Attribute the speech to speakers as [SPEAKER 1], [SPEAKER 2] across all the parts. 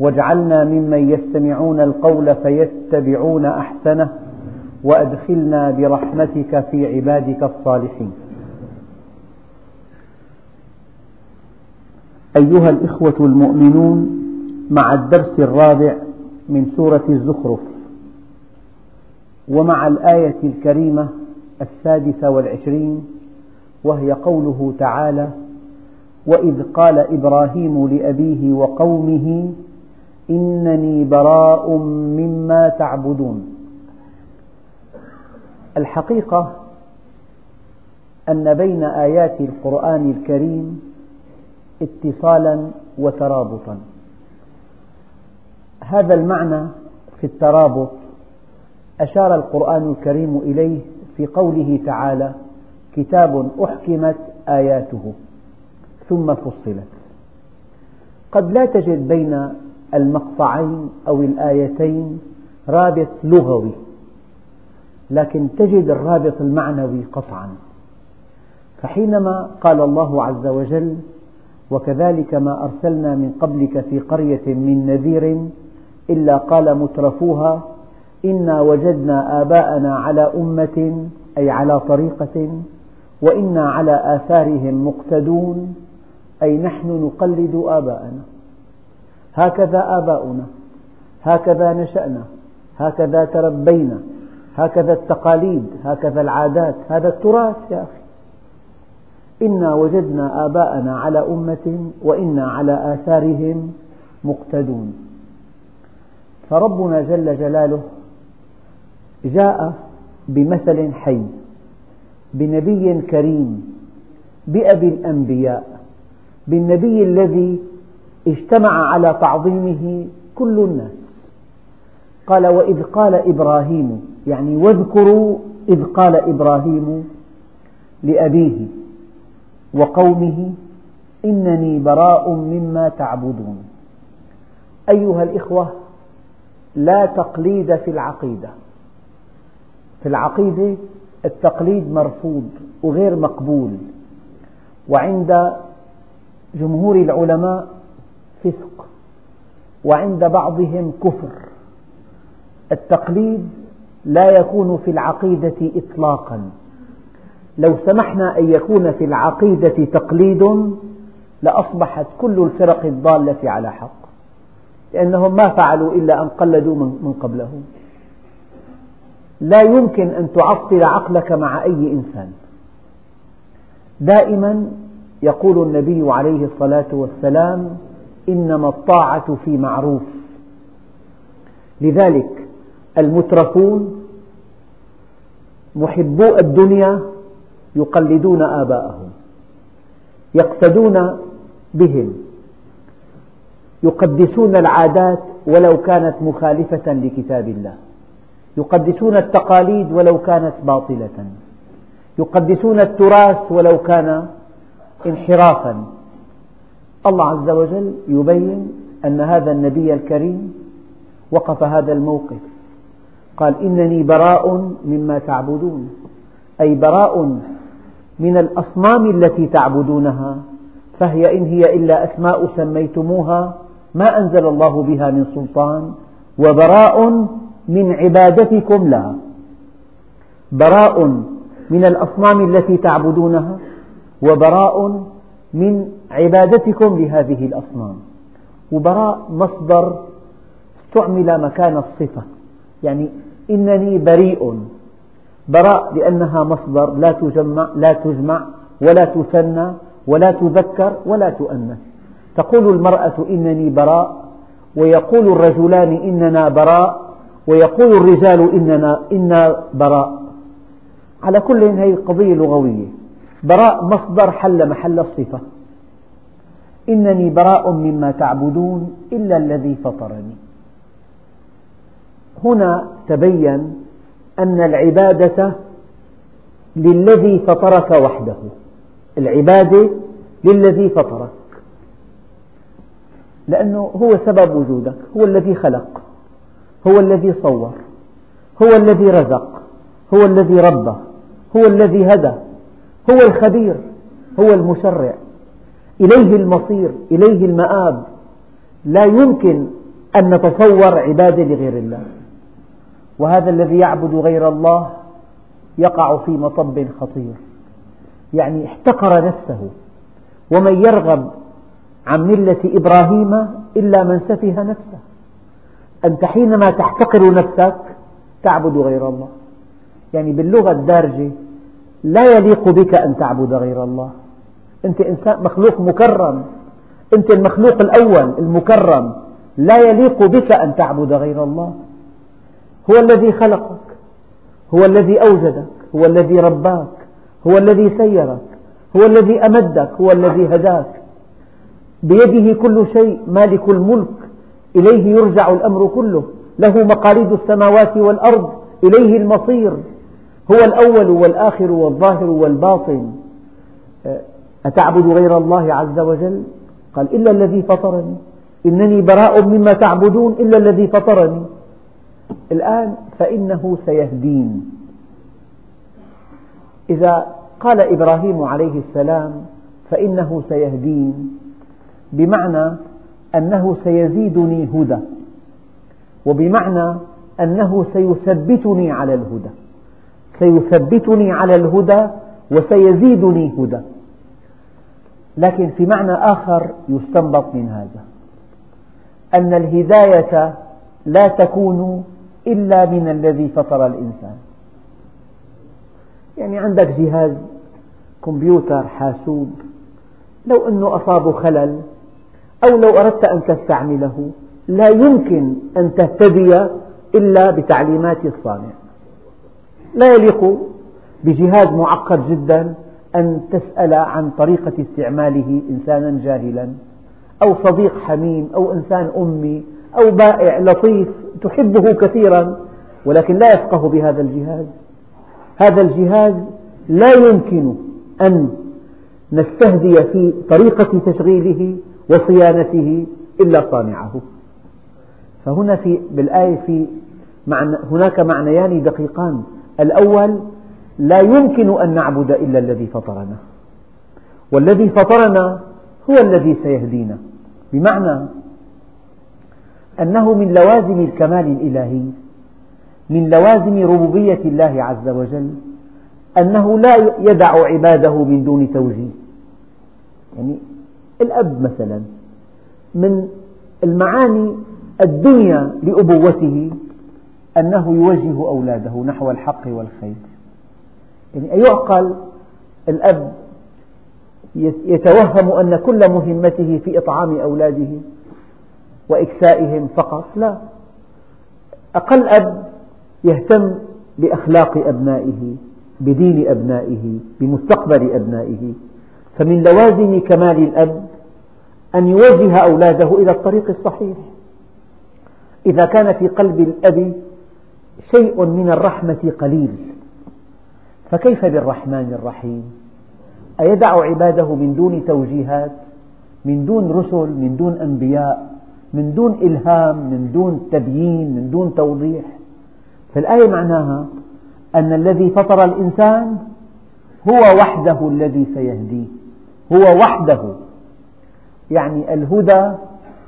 [SPEAKER 1] واجعلنا ممن يستمعون القول فيتبعون أحسنه وأدخلنا برحمتك في عبادك الصالحين. أيها الإخوة المؤمنون مع الدرس الرابع من سورة الزخرف ومع الآية الكريمة السادسة والعشرين وهي قوله تعالى وإذ قال إبراهيم لأبيه وقومه إنني براء مما تعبدون. الحقيقة أن بين آيات القرآن الكريم اتصالا وترابطا. هذا المعنى في الترابط أشار القرآن الكريم إليه في قوله تعالى كتاب أحكمت آياته. ثم فصلت. قد لا تجد بين المقطعين أو الآيتين رابط لغوي لكن تجد الرابط المعنوي قطعا. فحينما قال الله عز وجل وكذلك ما أرسلنا من قبلك في قرية من نذير إلا قال مترفوها إنا وجدنا آباءنا على أمة أي على طريقة وإنا على آثارهم مقتدون أي نحن نقلد آباءنا. هكذا آباؤنا هكذا نشأنا هكذا تربينا هكذا التقاليد هكذا العادات هذا التراث يا أخي. إنا وجدنا آباءنا على أمة وإنا على آثارهم مقتدون. فربنا جل جلاله جاء بمثل حي بنبي كريم بأبي الأنبياء بالنبي الذي اجتمع على تعظيمه كل الناس. قال وإذ قال إبراهيم يعني واذكروا إذ قال إبراهيم لأبيه وقومه إنني براء مما تعبدون. أيها الإخوة لا تقليد في العقيدة. في العقيدة التقليد مرفوض وغير مقبول. وعند جمهور العلماء فسق وعند بعضهم كفر. التقليد لا يكون في العقيدة إطلاقا. لو سمحنا أن يكون في العقيدة تقليد لأصبحت كل الفرق الضالة على حق لأنهم ما فعلوا إلا أن قلدوا من قبلهم. لا يمكن أن تعطل عقلك مع أي إنسان. دائما يقول النبي عليه الصلاة والسلام إنما الطاعة في معروف. لذلك المترفون محبو الدنيا يقلدون آباءهم يقتدون بهم يقدسون العادات ولو كانت مخالفة لكتاب الله يقدسون التقاليد ولو كانت باطلة يقدسون التراث ولو كان انحرافا. الله عز وجل يبين أن هذا النبي الكريم وقف هذا الموقف. قال إنني براء مما تعبدون أي براء من الأصنام التي تعبدونها فهي إن هي إلا أسماء سميتموها ما أنزل الله بها من سلطان وبراء من عبادتكم لها. براء من الأصنام التي تعبدونها وبراء من عبادتكم لهذه الأصنام. وبراء مصدر استعمل مكان الصفة. يعني إنني بريء. براء لأنها مصدر لا تجمع, لا تجمع ولا تثنى ولا تذكر ولا تؤنث. تقول المرأة إنني براء ويقول الرجلان إننا براء ويقول الرجال إننا إنا براء. على كل هذه قضية لغوية. براء مصدر حل محل الصفة. إنني براء مما تعبدون إلا الذي فطرني. هنا تبين أن العبادة للذي فطرك وحده. العبادة للذي فطرك. لأنه هو سبب وجودك هو الذي خلق هو الذي صور هو الذي رزق هو الذي ربى هو الذي هدى. هو الخبير هو المشرع. إليه المصير إليه المآب. لا يمكن أن نتصور عبادة لغير الله. وهذا الذي يعبد غير الله يقع في مطب خطير. يعني احتقر نفسه. ومن يرغب عن ملة إبراهيم إلا من سفه نفسه. أنت حينما تحتقر نفسك تعبد غير الله. يعني باللغة الدارجة لا يليق بك أن تعبد غير الله. أنت إنسان مخلوق مكرم. أنت المخلوق الأول المكرم. لا يليق بك أن تعبد غير الله. هو الذي خلقك. هو الذي أوجدك. هو الذي رباك. هو الذي سيرك. هو الذي أمدك. هو الذي هداك. بيده كل شيء مالك الملك. إليه يرجع الأمر كله. له مقاليد السماوات والأرض. إليه المصير. هو الأول والآخر والظاهر والباطن. أتعبد غير الله عز وجل؟ قال إلا الذي فطرني. إنني براء مما تعبدون إلا الذي فطرني. الآن فإنه سيهدين. إذا قال إبراهيم عليه السلام فإنه سيهدين بمعنى أنه سيزيدني هدى وبمعنى أنه سيثبتني على الهدى. سيثبتني على الهدى وسيزيدني هدى. لكن في معنى آخر يستنبط من هذا أن الهداية لا تكون إلا من الذي فطر الإنسان. يعني عندك جهاز كمبيوتر حاسوب لو أنه أصاب خلل أو لو أردت أن تستعمله لا يمكن أن تهتدي إلا بتعليمات الصانع. لا يليق بجهاز معقد جدا أن تسأل عن طريقة استعماله إنسانا جاهلا أو صديق حميم أو إنسان أمي أو بائع لطيف تحبه كثيرا ولكن لا يفقه بهذا الجهاز. هذا الجهاز لا يمكن أن نستهدي في طريقة تشغيله وصيانته إلا صانعه. فهنا في بالآية في معنى هناك معنيان دقيقان. الأول لا يمكن أن نعبد إلا الذي فطرنا. والذي فطرنا هو الذي سيهدينا. بمعنى أنه من لوازم الكمال الإلهي من لوازم ربوبية الله عز وجل أنه لا يدع عباده من دون توجيه. يعني الأب مثلا من المعاني الدنيا لأبوته أنه يوجه أولاده نحو الحق والخير. يعني أيعقل الأب يتوهم أن كل مهمته في إطعام أولاده وإكسائهم فقط. لا. أقل أب يهتم بأخلاق أبنائه بدين أبنائه بمستقبل أبنائه. فمن لوازم كمال الأب أن يوجه أولاده إلى الطريق الصحيح. إذا كان في قلب الأب شيء من الرحمة قليل. فكيف بالرحمن الرحيم؟ أيدع عباده من دون توجيهات من دون رسل من دون أنبياء من دون إلهام من دون تبيين من دون توضيح. فالآية معناها أن الذي فطر الإنسان هو وحده الذي سيهديه هو وحده. يعني الهدى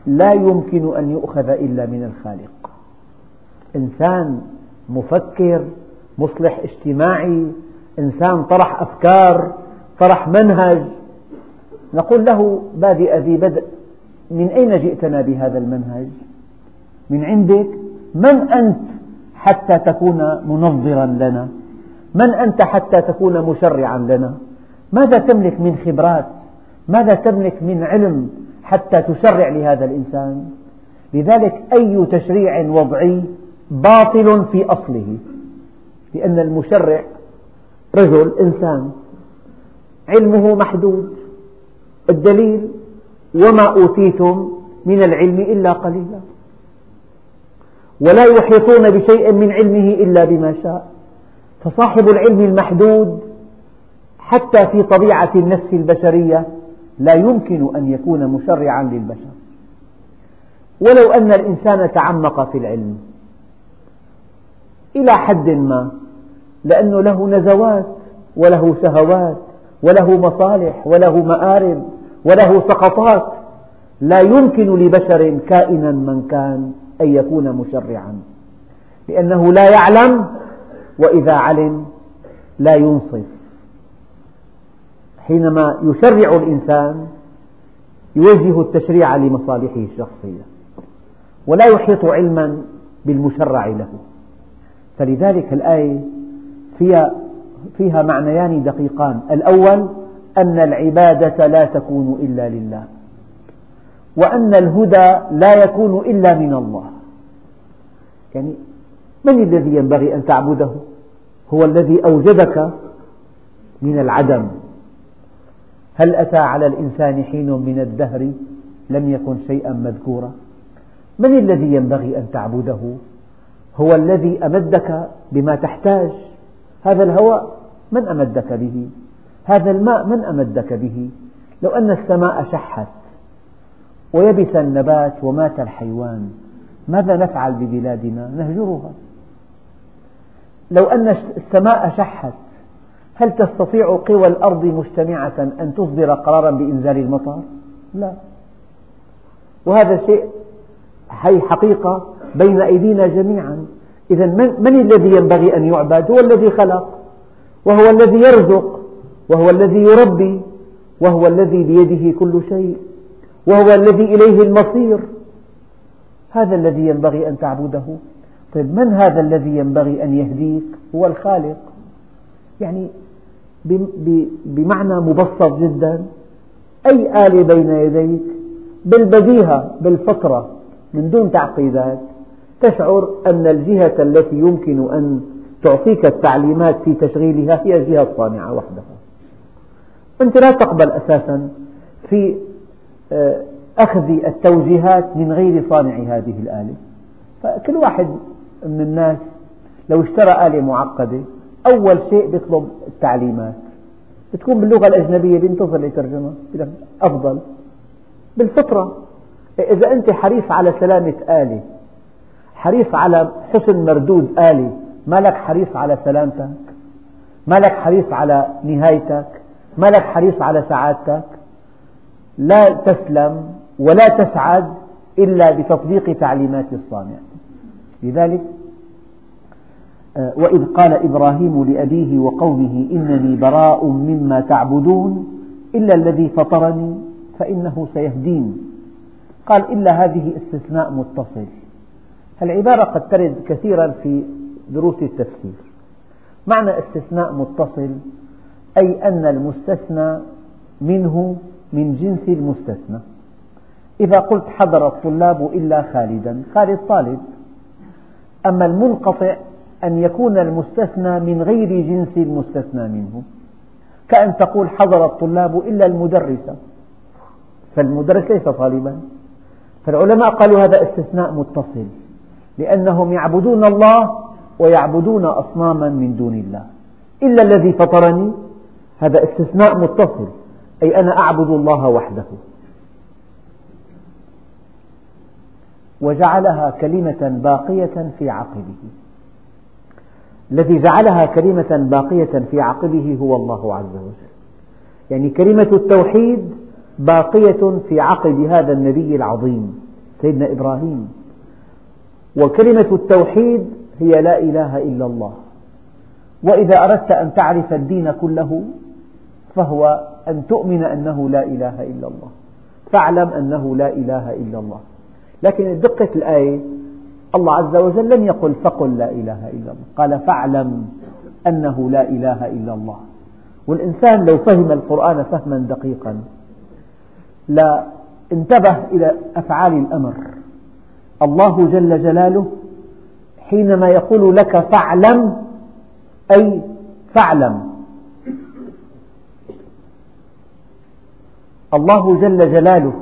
[SPEAKER 1] لا يمكن أن يؤخذ إلا من الخالق. إنسان مفكر مصلح اجتماعي إنسان طرح أفكار طرح منهج. نقول له بادئ ذي بدء من أين جئتنا بهذا المنهج؟ من عندك؟ من أنت حتى تكون منظرا لنا؟ من أنت حتى تكون مشرعا لنا؟ ماذا تملك من خبرات؟ ماذا تملك من علم حتى تشرع لهذا الإنسان؟ لذلك أي تشريع وضعي باطل في أصله لأن المشرع رجل إنسان علمه محدود. الدليل وما أوتيتم من العلم إلا قليلا. ولا يحيطون بشيء من علمه إلا بما شاء. فصاحب العلم المحدود حتى في طبيعة النفس البشرية لا يمكن أن يكون مشرعا للبشر. ولو أن الإنسان تعمق في العلم إلى حد ما لأنه له نزوات وله شهوات وله مصالح وله مآرب وله سقطات. لا يمكن لبشر كائنا من كان أن يكون مشرعا لأنه لا يعلم وإذا علم لا ينصف. حينما يشرع الإنسان يوجه التشريع لمصالحه الشخصية ولا يحيط علما بالمشرع له. فلذلك الآية فيها, فيها معنيان دقيقان. الأول أن العبادة لا تكون إلا لله وأن الهدى لا يكون إلا من الله. يعني من الذي ينبغي أن تعبده؟ هو الذي أوجدك من العدم. هل أتى على الإنسان حين من الدهر لم يكن شيئا مذكورا؟ من الذي ينبغي أن تعبده؟ هو الذي أمدك بما تحتاج. هذا الهواء من أمدك به؟ هذا الماء من أمدك به؟ لو أن السماء شحت ويبس النبات ومات الحيوان ماذا نفعل ببلادنا؟ نهجرها. لو أن السماء شحت هل تستطيع قوى الأرض مجتمعة أن تصدر قرارا بإنزال المطر؟ لا. وهذا شيء هي حقيقة بين أيدينا جميعا. إذا من, الذي ينبغي أن يعبد؟ هو الذي خلق وهو الذي يرزق وهو الذي يربي وهو الذي بيده كل شيء وهو الذي إليه المصير. هذا الذي ينبغي أن تعبده. طيب من هذا الذي ينبغي أن يهديك؟ هو الخالق. يعني بمعنى مبسط جدا أي آلة بين يديك؟ بالبديهة بالفطرة من دون تعقيدات. تشعر أن الجهة التي يمكن أن تعطيك التعليمات في تشغيلها هي الجهة الصانعة وحدها. أنت لا تقبل أساسا في آه، أخذ التوجيهات من غير صانع هذه الآلة. فكل واحد من الناس لو اشترى آلة معقدة أول شيء يطلب التعليمات. بتكون باللغة الأجنبية بينتظر ليترجمها أفضل. بالفطرة إذا أنت حريص على سلامة آلة حريص على حسن مردود آلة ما لك حريص على سلامتك. ما لك حريص على نهايتك. ما لك حريص على سعادتك. لا تسلم ولا تسعد إلا بتطبيق تعليمات الصانع. لذلك آه، وإذ قال إبراهيم لأبيه وقومه إنني براء مما تعبدون إلا الذي فطرني فإنه سيهدين. قال إلا هذه استثناء متصل. العبارة قد ترد كثيرا في دروس التفسير. معنى استثناء متصل أي أن المستثنى منه من جنس المستثنى. إذا قلت حضر الطلاب إلا خالدا خالد طالب. أما المنقطع أن يكون المستثنى من غير جنس المستثنى منه. كأن تقول حضر الطلاب إلا المدرسة فالمدرس ليس طالبا. فالعلماء قالوا هذا استثناء متصل. لأنهم يعبدون الله ويعبدون أصناما من دون الله. إلا الذي فطرني هذا استثناء متصل أي أنا أعبد الله وحده. وجعلها كلمة باقية في عقبه. الذي جعلها كلمة باقية في عقبه هو الله عز وجل. يعني كلمة التوحيد باقية في عقب هذا النبي العظيم سيدنا إبراهيم. وكلمة التوحيد هي لا إله إلا الله. وإذا أردت أن تعرف الدين كله فهو أن تؤمن أنه لا إله إلا الله. فاعلم أنه لا إله إلا الله. لكن دقة الآية الله عز وجل لم يقل فقل لا إله إلا الله. قال فاعلم أنه لا إله إلا الله. والإنسان لو فهم القرآن فهما دقيقا. لا انتبه إلى أفعال الأمر. الله جل جلاله حينما يقول لك فاعلم أي فاعلم. الله جل جلاله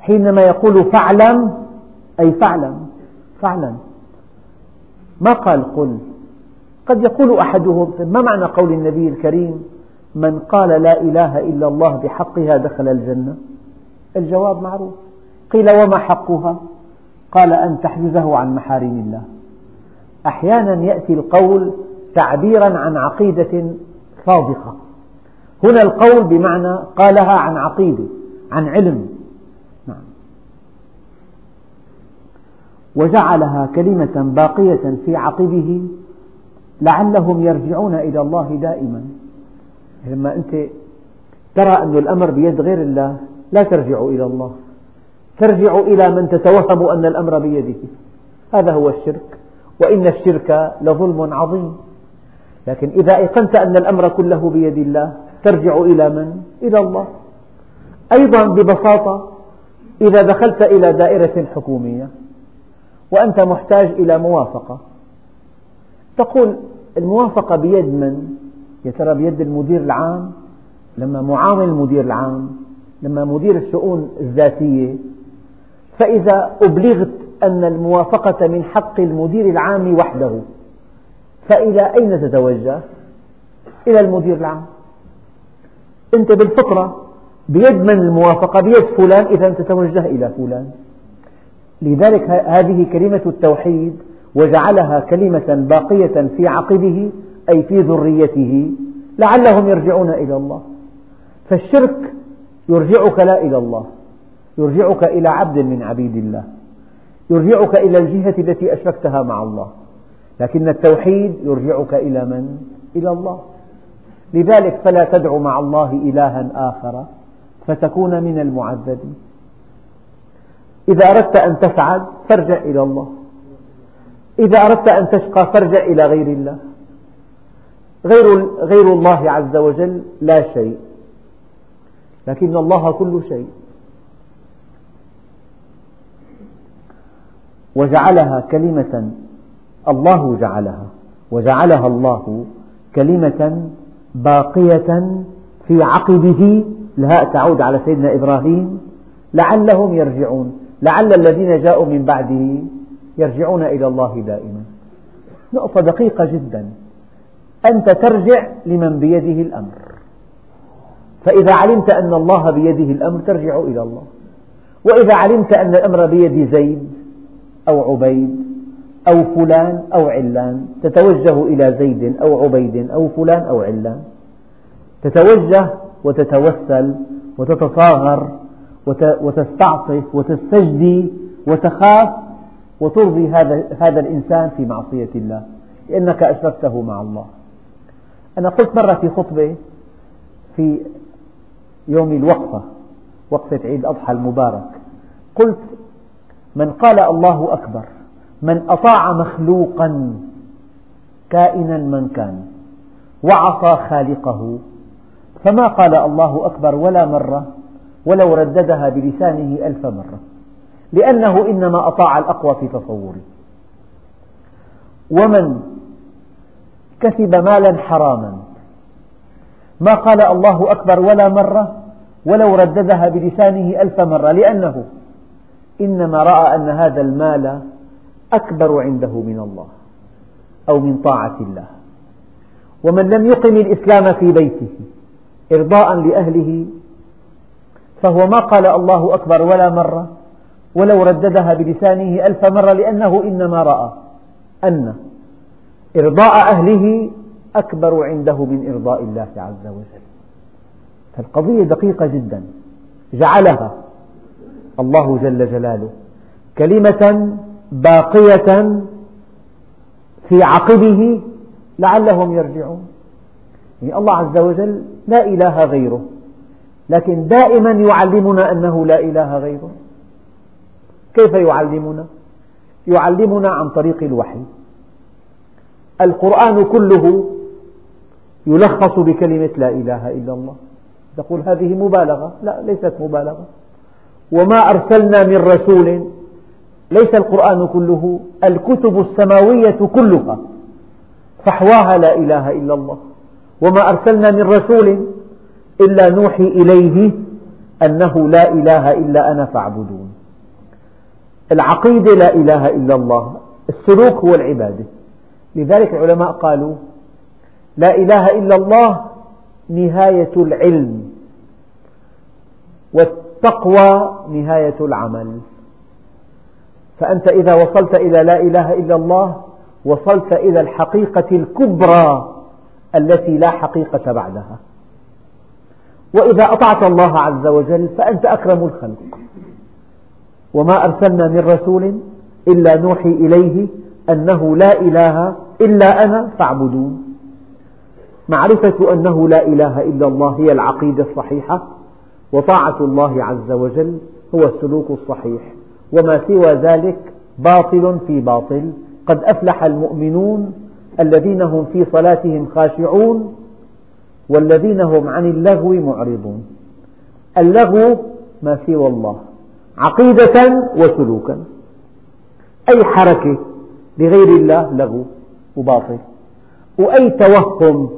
[SPEAKER 1] حينما يقول فاعلم أي فاعلم فعلا ما قال قل؟ قد يقول أحدهم ما معنى قول النبي الكريم؟ من قال لا إله إلا الله بحقها دخل الجنة؟ الجواب معروف. قيل وما حقها؟ قال أن تحجزه عن محارم الله. أحيانا يأتي القول تعبيرا عن عقيدة صادقة. هنا القول بمعنى قالها عن عقيدة عن علم. نعم. وجعلها كلمة باقية في عقبه لعلهم يرجعون إلى الله دائما. لما أنت ترى أن الأمر بيد غير الله لا ترجع إلى الله. ترجع إلى من تتوهم أن الأمر بيده. هذا هو الشرك وإن الشرك لظلم عظيم. لكن إذا أيقنت أن الأمر كله بيد الله ترجع إلى من؟ إلى الله. أيضا ببساطة إذا دخلت إلى دائرة حكومية وأنت محتاج إلى موافقة. تقول الموافقة بيد من؟ يا ترى بيد المدير العام؟ لما معاون المدير العام لما مدير الشؤون الذاتية فإذا أبلغت أن الموافقة من حق المدير العام وحده فإلى أين تتوجه؟ إلى المدير العام. أنت بالفطرة بيد من الموافقة؟ بيد فلان. إذا تتوجه إلى فلان. لذلك هذه كلمة التوحيد وجعلها كلمة باقية في عقبه أي في ذريته لعلهم يرجعون إلى الله. فالشرك يرجعك لا إلى الله. يرجعك إلى عبد من عبيد الله. يرجعك إلى الجهة التي أشركتها مع الله. لكن التوحيد يرجعك إلى من؟ إلى الله. لذلك فلا تدع مع الله إلها آخر فتكون من المعذبين. إذا أردت أن تسعد فارجع إلى الله. إذا أردت أن تشقى فارجع إلى غير الله. غير, غير الله عز وجل لا شيء. لكن الله كل شيء. وجعلها كلمة الله جعلها وجعلها الله كلمة باقية في عقبه الهاء تعود على سيدنا إبراهيم لعلهم يرجعون لعل الذين جاءوا من بعده يرجعون إلى الله دائما. نقطة دقيقة جدا. أنت ترجع لمن بيده الأمر. فإذا علمت أن الله بيده الأمر ترجع إلى الله. وإذا علمت أن الأمر بيد زيد أو عبيد أو فلان أو علان تتوجه إلى زيد أو عبيد أو فلان أو علان. تتوجه وتتوسل وتتصاغر وتستعطف وتستجدي وتخاف وترضي هذا هذا الإنسان في معصية الله لأنك أشركته مع الله. أنا قلت مرة في خطبة في يوم الوقفة وقفة عيد الأضحى المبارك قلت من قال الله أكبر من أطاع مخلوقا كائنا من كان وعصى خالقه فما قال الله أكبر ولا مرة ولو رددها بلسانه ألف مرة لأنه إنما أطاع الأقوى في تصوره. ومن كسب مالا حراما ما قال الله أكبر ولا مرة ولو رددها بلسانه ألف مرة لأنه إنما رأى أن هذا المال أكبر عنده من الله أو من طاعة الله. ومن لم يقم الإسلام في بيته إرضاء لأهله فهو ما قال الله أكبر ولا مرة ولو رددها بلسانه ألف مرة لأنه إنما رأى أن إرضاء أهله أكبر عنده من إرضاء الله عز وجل. فالقضية دقيقة جدا. جعلها الله جل جلاله. كلمة باقية في عقبه لعلهم يرجعون. يعني الله عز وجل لا إله غيره. لكن دائما يعلمنا أنه لا إله غيره. كيف يعلمنا؟ يعلمنا عن طريق الوحي. القرآن كله يلخص بكلمة لا إله إلا الله. تقول هذه مبالغة؟ لا ليست مبالغة. وما أرسلنا من رسول. ليس القرآن كله الكتب السماوية كلها. فحواها لا إله إلا الله. وما أرسلنا من رسول إلا نوحي إليه أنه لا إله إلا أنا فاعبدون. العقيدة لا إله إلا الله السلوك هو العبادة. لذلك العلماء قالوا لا إله إلا الله نهاية العلم. والتقوى نهاية العمل. فأنت إذا وصلت إلى لا إله إلا الله وصلت إلى الحقيقة الكبرى التي لا حقيقة بعدها. وإذا أطعت الله عز وجل فأنت أكرم الخلق. وما أرسلنا من رسول إلا نوحي إليه أنه لا إله إلا أنا فاعبدون. معرفة أنه لا إله إلا الله هي العقيدة الصحيحة. وطاعة الله عز وجل هو السلوك الصحيح وما سوى ذلك باطل في باطل. قد أفلح المؤمنون الذين هم في صلاتهم خاشعون والذين هم عن اللغو معرضون. اللغو ما سوى الله عقيدة وسلوكا. أي حركة لغير الله لغو وباطل؟ وأي توهم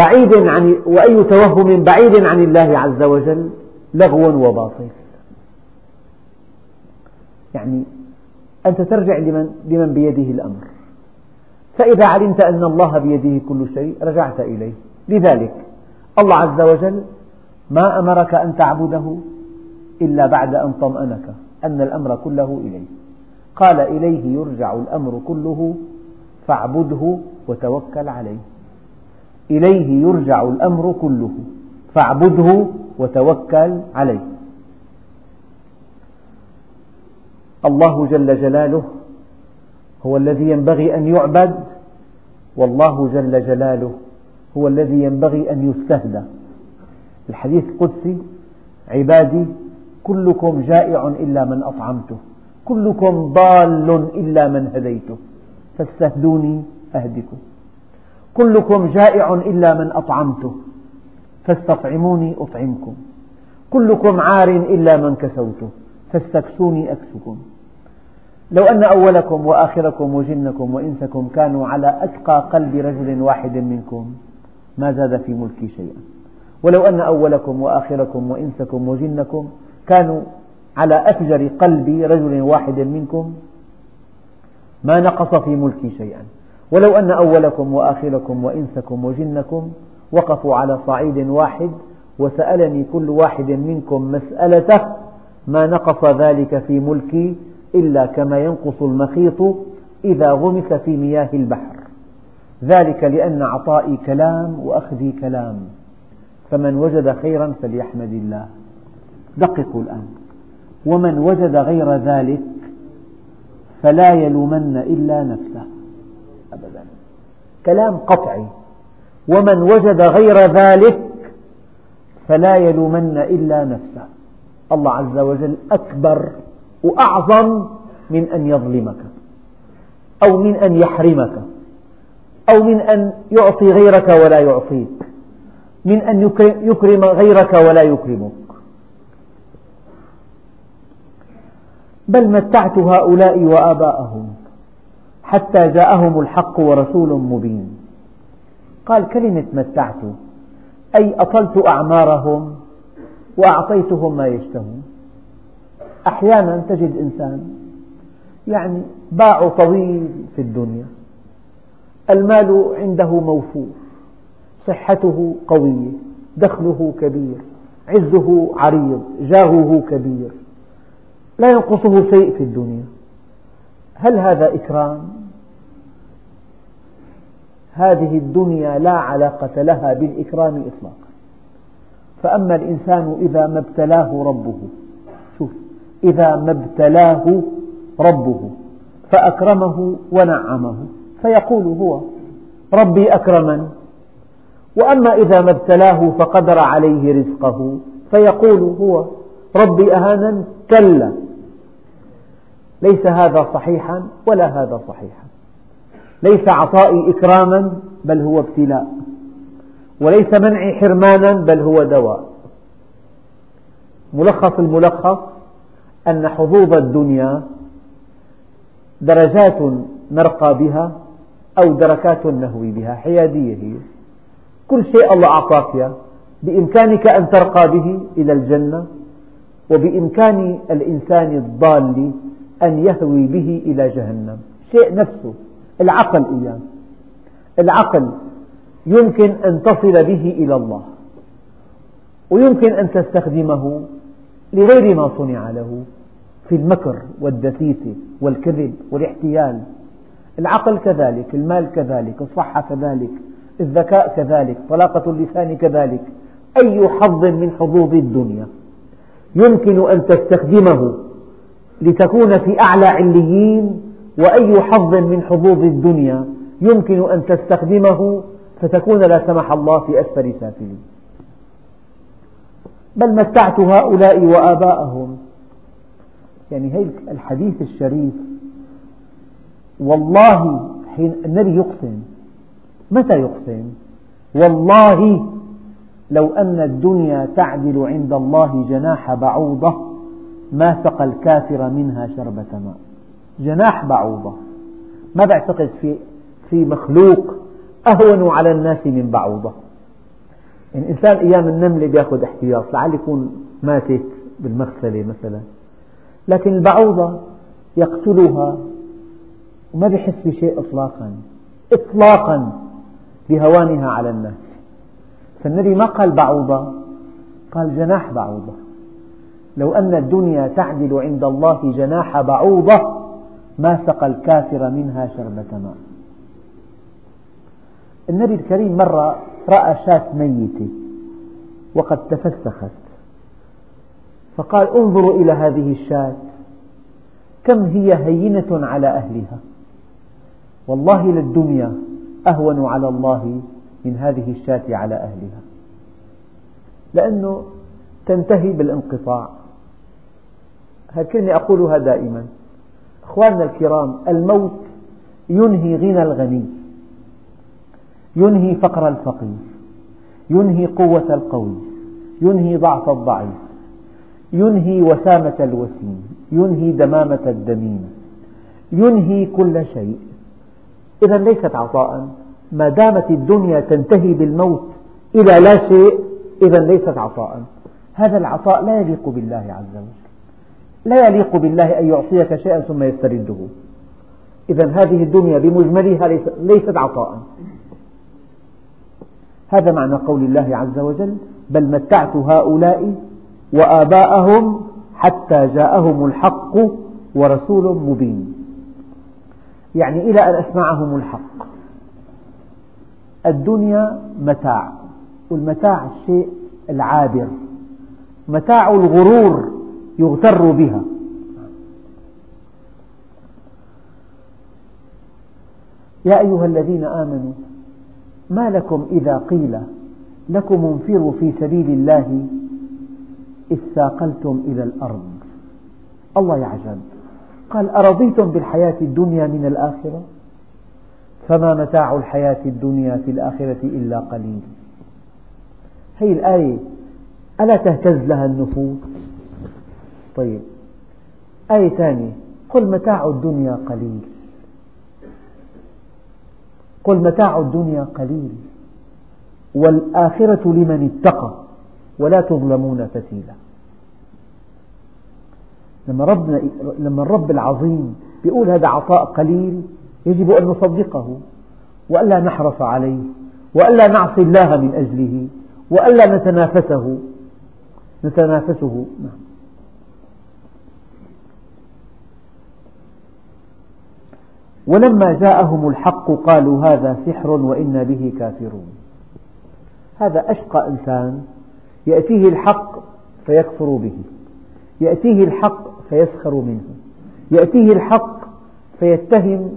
[SPEAKER 1] بعيد عن وأي توهم بعيد عن الله عز وجل لغو وباطل. يعني أنت ترجع لمن, لمن بيده الأمر. فإذا علمت أن الله بيده كل شيء رجعت إليه. لذلك الله عز وجل ما أمرك أن تعبده إلا بعد أن طمأنك أن الأمر كله إليه قال إليه يرجع الأمر كله فاعبده وتوكل عليه. إليه يرجع الأمر كله. فاعبده وتوكل عليه. الله جل جلاله هو الذي ينبغي أن يعبد والله جل جلاله هو الذي ينبغي أن يستهدى. الحديث القدسي عبادي كلكم جائع إلا من أطعمته كلكم ضال إلا من هديته فاستهدوني أهدكم. كلكم جائع إلا من أطعمته. فاستطعموني أطعمكم. كلكم عار إلا من كسوته. فاستكسوني أكسكم. لو أن أولكم وآخركم وجنكم وإنسكم كانوا على أتقى قلب رجل واحد منكم ما زاد في ملكي شيئا. ولو أن أولكم وآخركم وإنسكم وجنكم كانوا على أفجر قلب رجل واحد منكم ما نقص في ملكي شيئا. ولو أن أولكم وآخركم وإنسكم وجنكم وقفوا على صعيد واحد وسألني كل واحد منكم مسألته ما نقص ذلك في ملكي إلا كما ينقص المخيط إذا غمس في مياه البحر. ذلك لأن عطائي كلام وأخذي كلام. فمن وجد خيرا فليحمد الله. دققوا الآن. ومن وجد غير ذلك فلا يلومن إلا نفسه. أبدا. كلام قطعي. ومن وجد غير ذلك فلا يلومن إلا نفسه. الله عز وجل أكبر وأعظم من أن يظلمك أو من أن يحرمك أو من أن يعطي غيرك ولا يعطيك من أن يكرم غيرك ولا يكرمك. بل متعت هؤلاء وآباءهم. حتى جاءهم الحق ورسول مبين. قال كلمة متعت أي أطلت أعمارهم وأعطيتهم ما يشتهون. أحيانا تجد إنسان يعني باع طويل في الدنيا المال عنده موفور صحته قوية دخله كبير عزه عريض جاهه كبير لا ينقصه شيء في الدنيا. هل هذا إكرام؟ هذه الدنيا لا علاقة لها بالإكرام إطلاقا فأما الإنسان إذا ما ابتلاه ربه شوف إذا ما ابتلاه ربه فأكرمه ونعمه فيقول هو ربي أكرمن وأما إذا ما ابتلاه فقدر عليه رزقه فيقول هو ربي أهانا كلا. ليس هذا صحيحا ولا هذا صحيحا. ليس عطائي إكراما بل هو ابتلاء. وليس منعي حرمانا بل هو دواء. ملخص الملخص أن حظوظ الدنيا درجات نرقى بها أو دركات نهوي بها حيادية هي. كل شيء الله أعطاك بإمكانك أن ترقى به إلى الجنة وبإمكان الإنسان الضال أن يهوي به إلى جهنم. شيء نفسه. العقل إياه. العقل يمكن أن تصل به إلى الله. ويمكن أن تستخدمه لغير ما صنع له في المكر والدسيسة والكذب والاحتيال. العقل كذلك المال كذلك الصحة كذلك الذكاء كذلك طلاقة اللسان كذلك. أي حظ من حظوظ الدنيا. يمكن أن تستخدمه لتكون في أعلى عليين وأي حظ من حظوظ الدنيا يمكن أن تستخدمه فتكون لا سمح الله في أسفل سافلين. بل متعت هؤلاء وآباءهم. يعني هي الحديث الشريف. والله حين النبي يقسم. متى يقسم؟ والله لو أن الدنيا تعدل عند الله جناح بعوضة ما سقى الكافر منها شربة ماء. جناح بعوضة. ما بعتقد في في مخلوق أهون على الناس من بعوضة؟ يعني إنسان أيام النملة بيأخذ احتياط لعل يكون ماتت بالمغسلة مثلا. لكن البعوضة يقتلها وما بيحس بشيء إطلاقا. إطلاقا بهوانها على الناس. فالنبي ما قال بعوضة قال جناح بعوضة. لو أن الدنيا تعدل عند الله جناح بعوضة ما سقى الكافر منها شربة ماء. النبي الكريم مرة رأى شاة ميتة وقد تفسخت. فقال انظروا إلى هذه الشاة كم هي هينة على أهلها؟ والله للدنيا أهون على الله من هذه الشاة على أهلها. لأنه تنتهي بالانقطاع. هالكلمة أقولها دائما. أخواننا الكرام الموت ينهي غنى الغني ينهي فقر الفقير ينهي قوة القوي ينهي ضعف الضعيف ينهي وسامة الوسيم ينهي دمامة الدميم ينهي كل شيء. إذا ليست عطاء. ما دامت الدنيا تنتهي بالموت إلى لا شيء إذا ليست عطاء. هذا العطاء لا يليق بالله عز وجل. لا يليق بالله أن يعطيك شيئا ثم يسترده. إذا هذه الدنيا بمجملها ليست عطاء. هذا معنى قول الله عز وجل بل متعت هؤلاء وآباءهم حتى جاءهم الحق ورسول مبين. يعني إلى أن أسمعهم الحق. الدنيا متاع والمتاع الشيء العابر متاع الغرور. يغتر بها. يا أيها الذين آمنوا ما لكم إذا قيل لكم انفروا في سبيل الله اثاقلتم إلى الأرض؟ الله يعجب. قال أرضيتم بالحياة الدنيا من الآخرة؟ فما متاع الحياة الدنيا في الآخرة إلا قليل. هذه الآية ألا تهتز لها النفوس؟ طيب. آية ثانية قل متاع الدنيا قليل. قل متاع الدنيا قليل. والآخرة لمن اتقى ولا تظلمون فتيلا. لما, ربنا لما الرب العظيم يقول هذا عطاء قليل يجب أن نصدقه. وألا نحرص عليه. وألا نعصي الله من أجله. وألا نتنافسه. نتنافسه. نعم. ولما جاءهم الحق قالوا هذا سحر وإنا به كافرون. هذا أشقى إنسان يأتيه الحق فيكفر به يأتيه الحق فيسخر منه يأتيه الحق فيتهم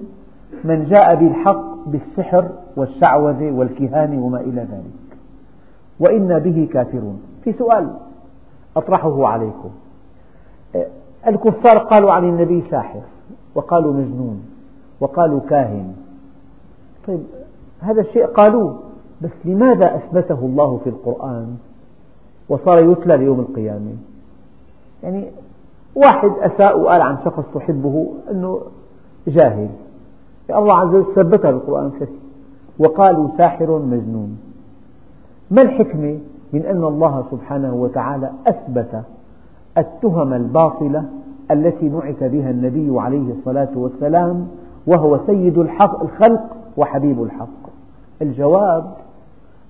[SPEAKER 1] من جاء بالحق بالسحر والشعوذة والكهانة وما إلى ذلك. وإنا به كافرون. في سؤال أطرحه عليكم. الكفار قالوا عن النبي ساحر وقالوا مجنون. وقالوا كاهن. طيب هذا الشيء قالوه بس لماذا أثبته الله في القرآن وصار يتلى ليوم القيامة؟ يعني واحد أساء وقال عن شخص تحبه أنه جاهل. الله عز وجل ثبتها بالقرآن الكريم. وقالوا ساحر مجنون. ما الحكمة من أن الله سبحانه وتعالى أثبت التهم الباطلة التي نعت بها النبي عليه الصلاة والسلام وهو سيد الخلق وحبيب الحق. الجواب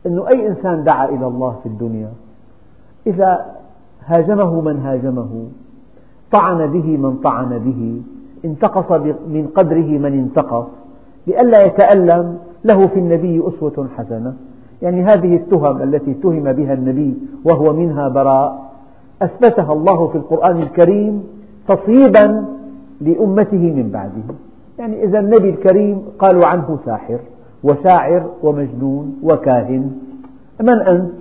[SPEAKER 1] أن أي إنسان دعا إلى الله في الدنيا إذا هاجمه من هاجمه طعن به من طعن به انتقص من قدره من انتقص لئلا يتألم له في النبي أسوة حسنة. يعني هذه التهم التي اتهم بها النبي وهو منها براء أثبتها الله في القرآن الكريم تصيبا لأمته من بعده. يعني إذا النبي الكريم قالوا عنه ساحر وشاعر ومجنون وكاهن. من أنت؟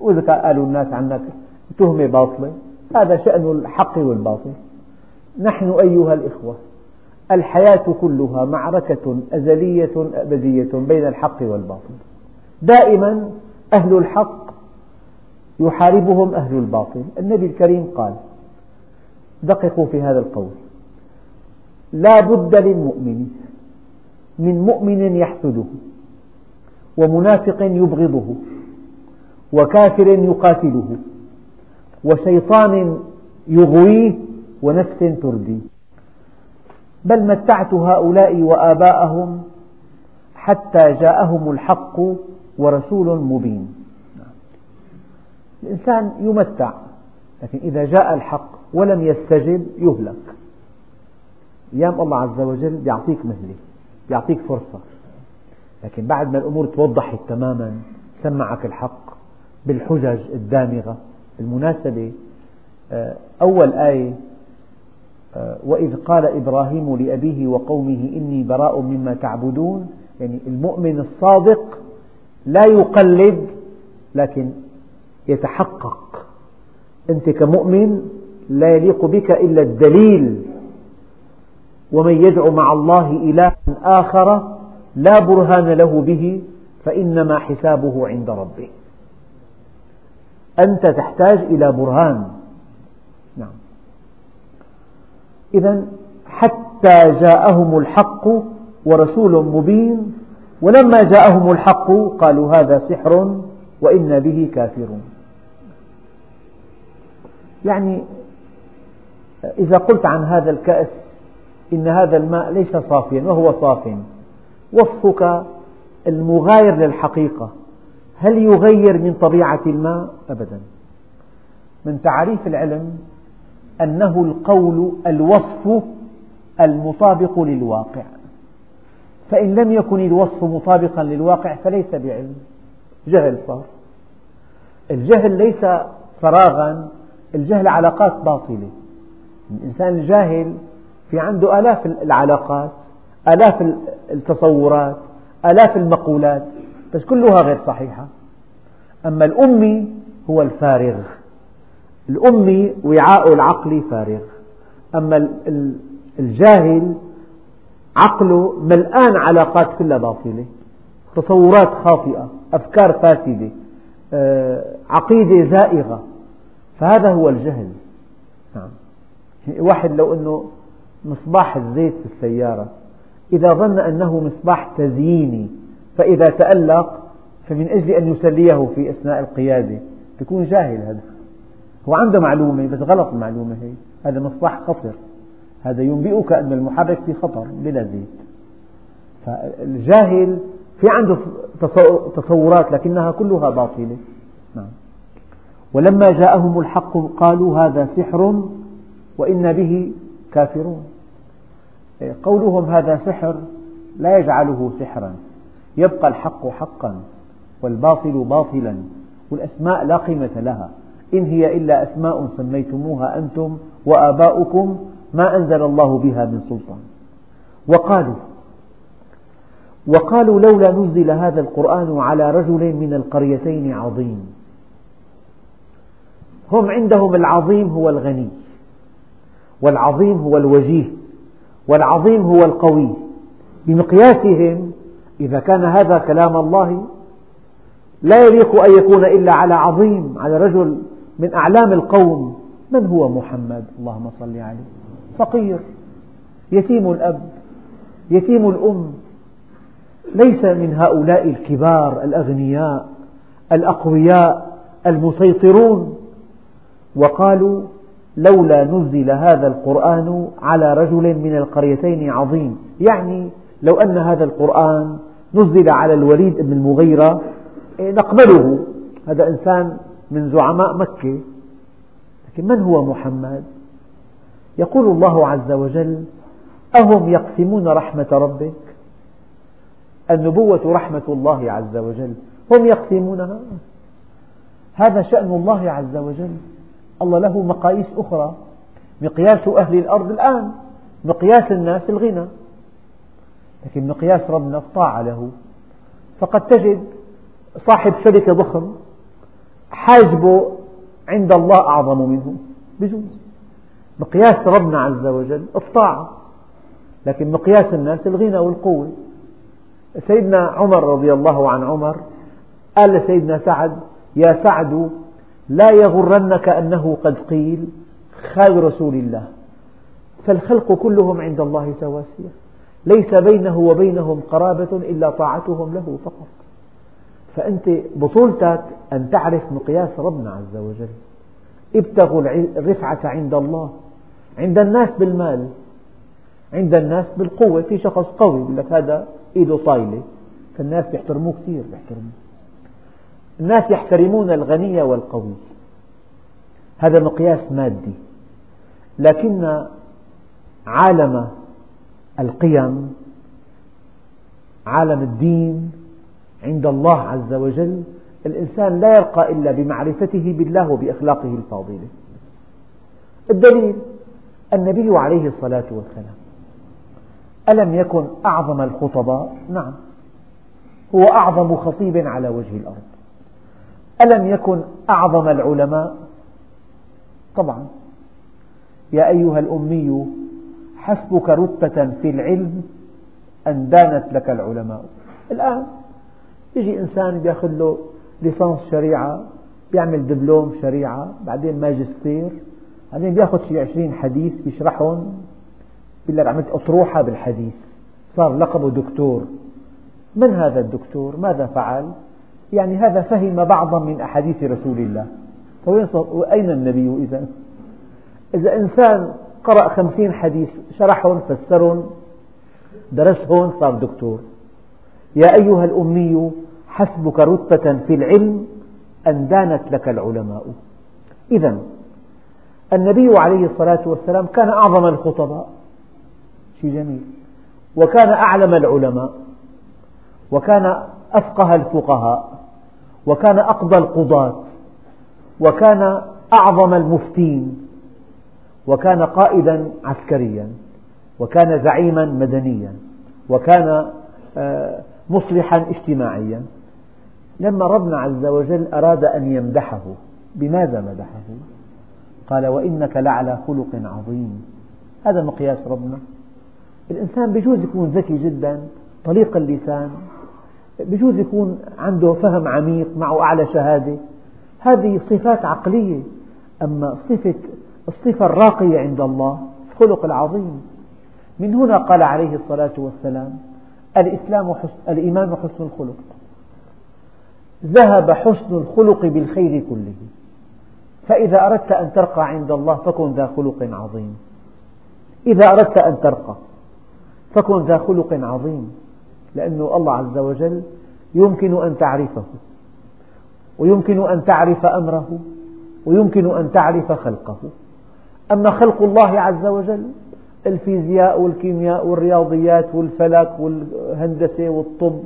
[SPEAKER 1] وإذا قالوا الناس عنك تهمة باطلة. هذا شأن الحق والباطل. نحن أيها الإخوة الحياة كلها معركة أزلية أبدية بين الحق والباطل. دائما أهل الحق يحاربهم أهل الباطل. النبي الكريم قال دققوا في هذا القول. لا بد للمؤمن من مؤمن يحسده ومنافق يبغضه وكافر يقاتله وشيطان يغويه ونفس ترديه بل متعت هؤلاء وآباءهم حتى جاءهم الحق ورسول مبين. الإنسان يمتع لكن إذا جاء الحق ولم يستجب يهلك. أيام الله عز وجل يعطيك مهلة يعطيك فرصة. لكن بعد ما الأمور توضحت تماما سمعك الحق بالحجج الدامغة بالمناسبة آه، أول آية آه، وإذ قال إبراهيم لأبيه وقومه إني براء مما تعبدون. يعني المؤمن الصادق لا يقلد لكن يتحقق. أنت كمؤمن لا يليق بك إلا الدليل. ومن يدع مع الله إلها آخر لا برهان له به فإنما حسابه عند ربه. أنت تحتاج إلى برهان. نعم. إذا حتى جاءهم الحق ورسول مبين ولما جاءهم الحق قالوا هذا سحر وإنا به كافرون. يعني إذا قلت عن هذا الكأس إن هذا الماء ليس صافيا وهو صاف. وصفك المغاير للحقيقة. هل يغير من طبيعة الماء؟ أبدا. من تعريف العلم أنه القول الوصف المطابق للواقع. فإن لم يكن الوصف مطابقا للواقع فليس بعلم. جهل صار. الجهل ليس فراغا الجهل علاقات باطلة. الإنسان الجاهل في عنده آلاف العلاقات آلاف التصورات آلاف المقولات بس كلها غير صحيحة. أما الأمي هو الفارغ. الأمي وعاء العقل فارغ. أما الجاهل عقله ملآن علاقات كلها باطلة. تصورات خاطئة أفكار فاسدة آه، عقيدة زائغة. فهذا هو الجهل. نعم. واحد لو أنه مصباح الزيت في السيارة. إذا ظن أنه مصباح تزييني فإذا تألق فمن أجل أن يسليه في أثناء القيادة يكون جاهل هذا. هو عنده معلومة بس غلط المعلومة هي. هذا مصباح خطر. هذا ينبئك أن المحرك في خطر بلا زيت. فالجاهل في عنده تصورات لكنها كلها باطلة. نعم. ولما جاءهم الحق قالوا هذا سحر وإنا به كافرون. قولهم هذا سحر لا يجعله سحرا. يبقى الحق حقا والباطل باطلا والأسماء لا قيمة لها. إن هي إلا أسماء سميتموها أنتم وآباؤكم ما أنزل الله بها من سلطان. وقالوا وقالوا لولا نزل هذا القرآن على رجل من القريتين عظيم. هم عندهم العظيم هو الغني. والعظيم هو الوجيه والعظيم هو القوي. بمقياسهم إذا كان هذا كلام الله لا يليق أن يكون إلا على عظيم على رجل من أعلام القوم. من هو محمد؟ اللهم صل عليه. فقير يتيم الأب يتيم الأم. ليس من هؤلاء الكبار الأغنياء الأقوياء المسيطرون. وقالوا لولا نزل هذا القرآن على رجل من القريتين عظيم. يعني لو أن هذا القرآن نزل على الوليد بن المغيرة إيه، نقبله. هذا إنسان من زعماء مكة. لكن من هو محمد؟ يقول الله عز وجل أهم يقسمون رحمة ربك؟ النبوة رحمة الله عز وجل. هم يقسمونها. هذا شأن الله عز وجل. الله له مقاييس أخرى. مقياس أهل الأرض الآن. مقياس الناس الغنى. لكن مقياس ربنا الطاعة له. فقد تجد صاحب شركة ضخم حاجبه عند الله أعظم منه بجوز. مقياس ربنا عز وجل الطاعة لكن مقياس الناس الغنى والقوة. سيدنا عمر رضي الله عن عمر قال لسيدنا سعد يا سعد لا يغرنك أنه قد قيل خال رسول الله. فالخلق كلهم عند الله سواسية. ليس بينه وبينهم قرابة إلا طاعتهم له فقط. فأنت بطولتك أن تعرف مقياس ربنا عز وجل. ابتغوا الرفعة عند الله عند الناس بالمال عند الناس بالقوة. في شخص قوي يقول لك هذا إيده طايلة فالناس يحترموه كثير يحترموه الناس يحترمون الغني والقوي. هذا مقياس مادي. لكن عالم القيم عالم الدين عند الله عز وجل الإنسان لا يرقى إلا بمعرفته بالله وبأخلاقه الفاضلة. الدليل النبي عليه الصلاة والسلام. ألم يكن أعظم الخطباء؟ نعم. هو أعظم خطيب على وجه الأرض. ألم يكن أعظم العلماء؟ طبعا يا أيها الأمي حسبك رتبة في العلم أن دانت لك العلماء الآن يجي إنسان يأخذ له ليسانس شريعة بيعمل دبلوم شريعة بعدين ماجستير بعدين بياخذ شي عشرين حديث بيشرحهم بيقول لك عملت أطروحة بالحديث صار لقبه دكتور من هذا الدكتور؟ ماذا فعل؟ يعني هذا فهم بعضا من أحاديث رسول الله. وأين النبي إذا؟ إذا إنسان قرأ خمسين حديث شرحهم فسرهم درسهم صار دكتور. يا أيها الأمي حسبك رتبة في العلم أن دانت لك العلماء. إذا النبي عليه الصلاة والسلام كان أعظم الخطباء. شيء جميل. وكان أعلم العلماء. وكان أفقه الفقهاء. وكان أقضى القضاة وكان أعظم المفتين وكان قائدا عسكريا وكان زعيما مدنيا وكان آه، مصلحا اجتماعيا. لما ربنا عز وجل أراد أن يمدحه بماذا مدحه؟ قال وإنك لعلى خلق عظيم. هذا مقياس ربنا. الإنسان بجوز يكون ذكي جدا طليق اللسان بجوز يكون عنده فهم عميق معه أعلى شهادة. هذه صفات عقلية. أما صفة الصفة الراقية عند الله الخلق العظيم. من هنا قال عليه الصلاة والسلام الإسلام حسن الإيمان حسن الخلق. ذهب حسن الخلق بالخير كله. فإذا أردت أن ترقى عند الله فكن ذا خلق عظيم. إذا أردت أن ترقى فكن ذا خلق عظيم. لأن الله عز وجل يمكن أن تعرفه ويمكن أن تعرف أمره ويمكن أن تعرف خلقه. أما خلق الله عز وجل الفيزياء والكيمياء والرياضيات والفلك والهندسة والطب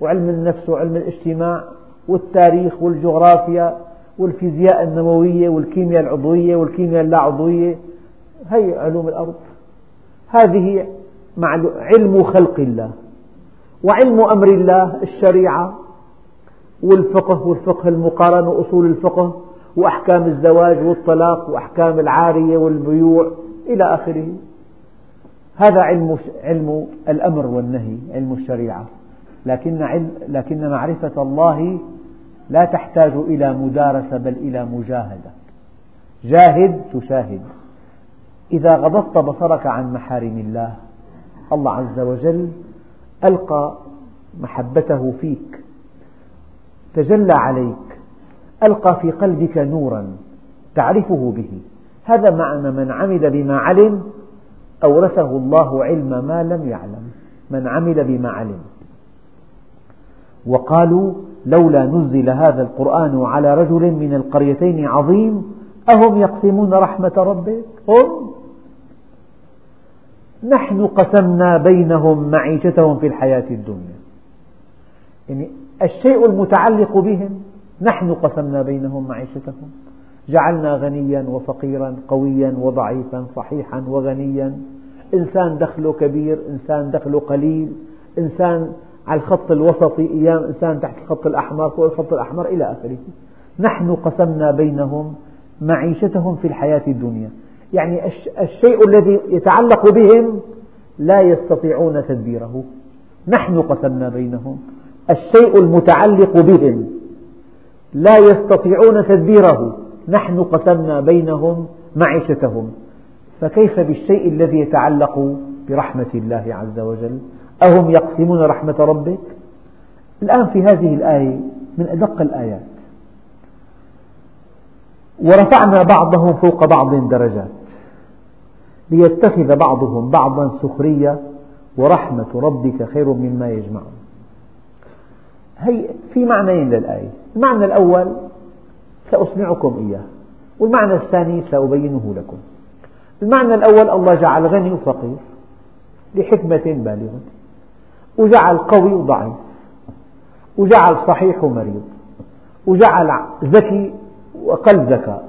[SPEAKER 1] وعلم النفس وعلم الاجتماع والتاريخ والجغرافيا والفيزياء النووية والكيمياء العضوية والكيمياء اللا عضوية هي علوم الأرض. هذه علم خلق الله. وعلم أمر الله الشريعة والفقه والفقه المقارن وأصول الفقه وأحكام الزواج والطلاق وأحكام العارية والبيوع إلى آخره. هذا علم علم الأمر والنهي علم الشريعة. لكن علم لكن معرفة الله لا تحتاج إلى مدارسة بل إلى مجاهدة. جاهد تشاهد. إذا غضضت بصرك عن محارم الله الله عز وجل ألقى محبته فيك تجلى عليك ألقى في قلبك نورا تعرفه به. هذا معنى من عمل بما علم أورثه الله علم ما لم يعلم. من عمل بما علم. وقالوا لولا نزل هذا القرآن على رجل من القريتين عظيم أهم يقسمون رحمة ربك؟ هم. نحن قسمنا بينهم معيشتهم في الحياة الدنيا. يعني الشيء المتعلق بهم نحن قسمنا بينهم معيشتهم. جعلنا غنيا وفقيرا قويا وضعيفا صحيحا وغنيا. إنسان دخله كبير إنسان دخله قليل. إنسان على الخط الوسطي أيام إنسان تحت الخط الأحمر فوق الخط الأحمر إلى آخره. نحن قسمنا بينهم معيشتهم في الحياة الدنيا. يعني الشيء الذي يتعلق بهم لا يستطيعون تدبيره. نحن قسمنا بينهم. الشيء المتعلق بهم لا يستطيعون تدبيره. نحن قسمنا بينهم معيشتهم. فكيف بالشيء الذي يتعلق برحمة الله عز وجل؟ أهم يقسمون رحمة ربك؟ الآن في هذه الآية من أدق الآيات. ورفعنا بعضهم فوق بعض درجات ليتخذ بعضهم بعضا سخرية ورحمة ربك خير مما يجمعون. هي في معنيين للآية. المعنى الأول سأسمعكم إياه والمعنى الثاني سأبينه لكم. المعنى الأول الله جعل غني وفقير لحكمة بالغة وجعل قوي وضعيف وجعل صحيح ومريض وجعل ذكي وأقل ذكاء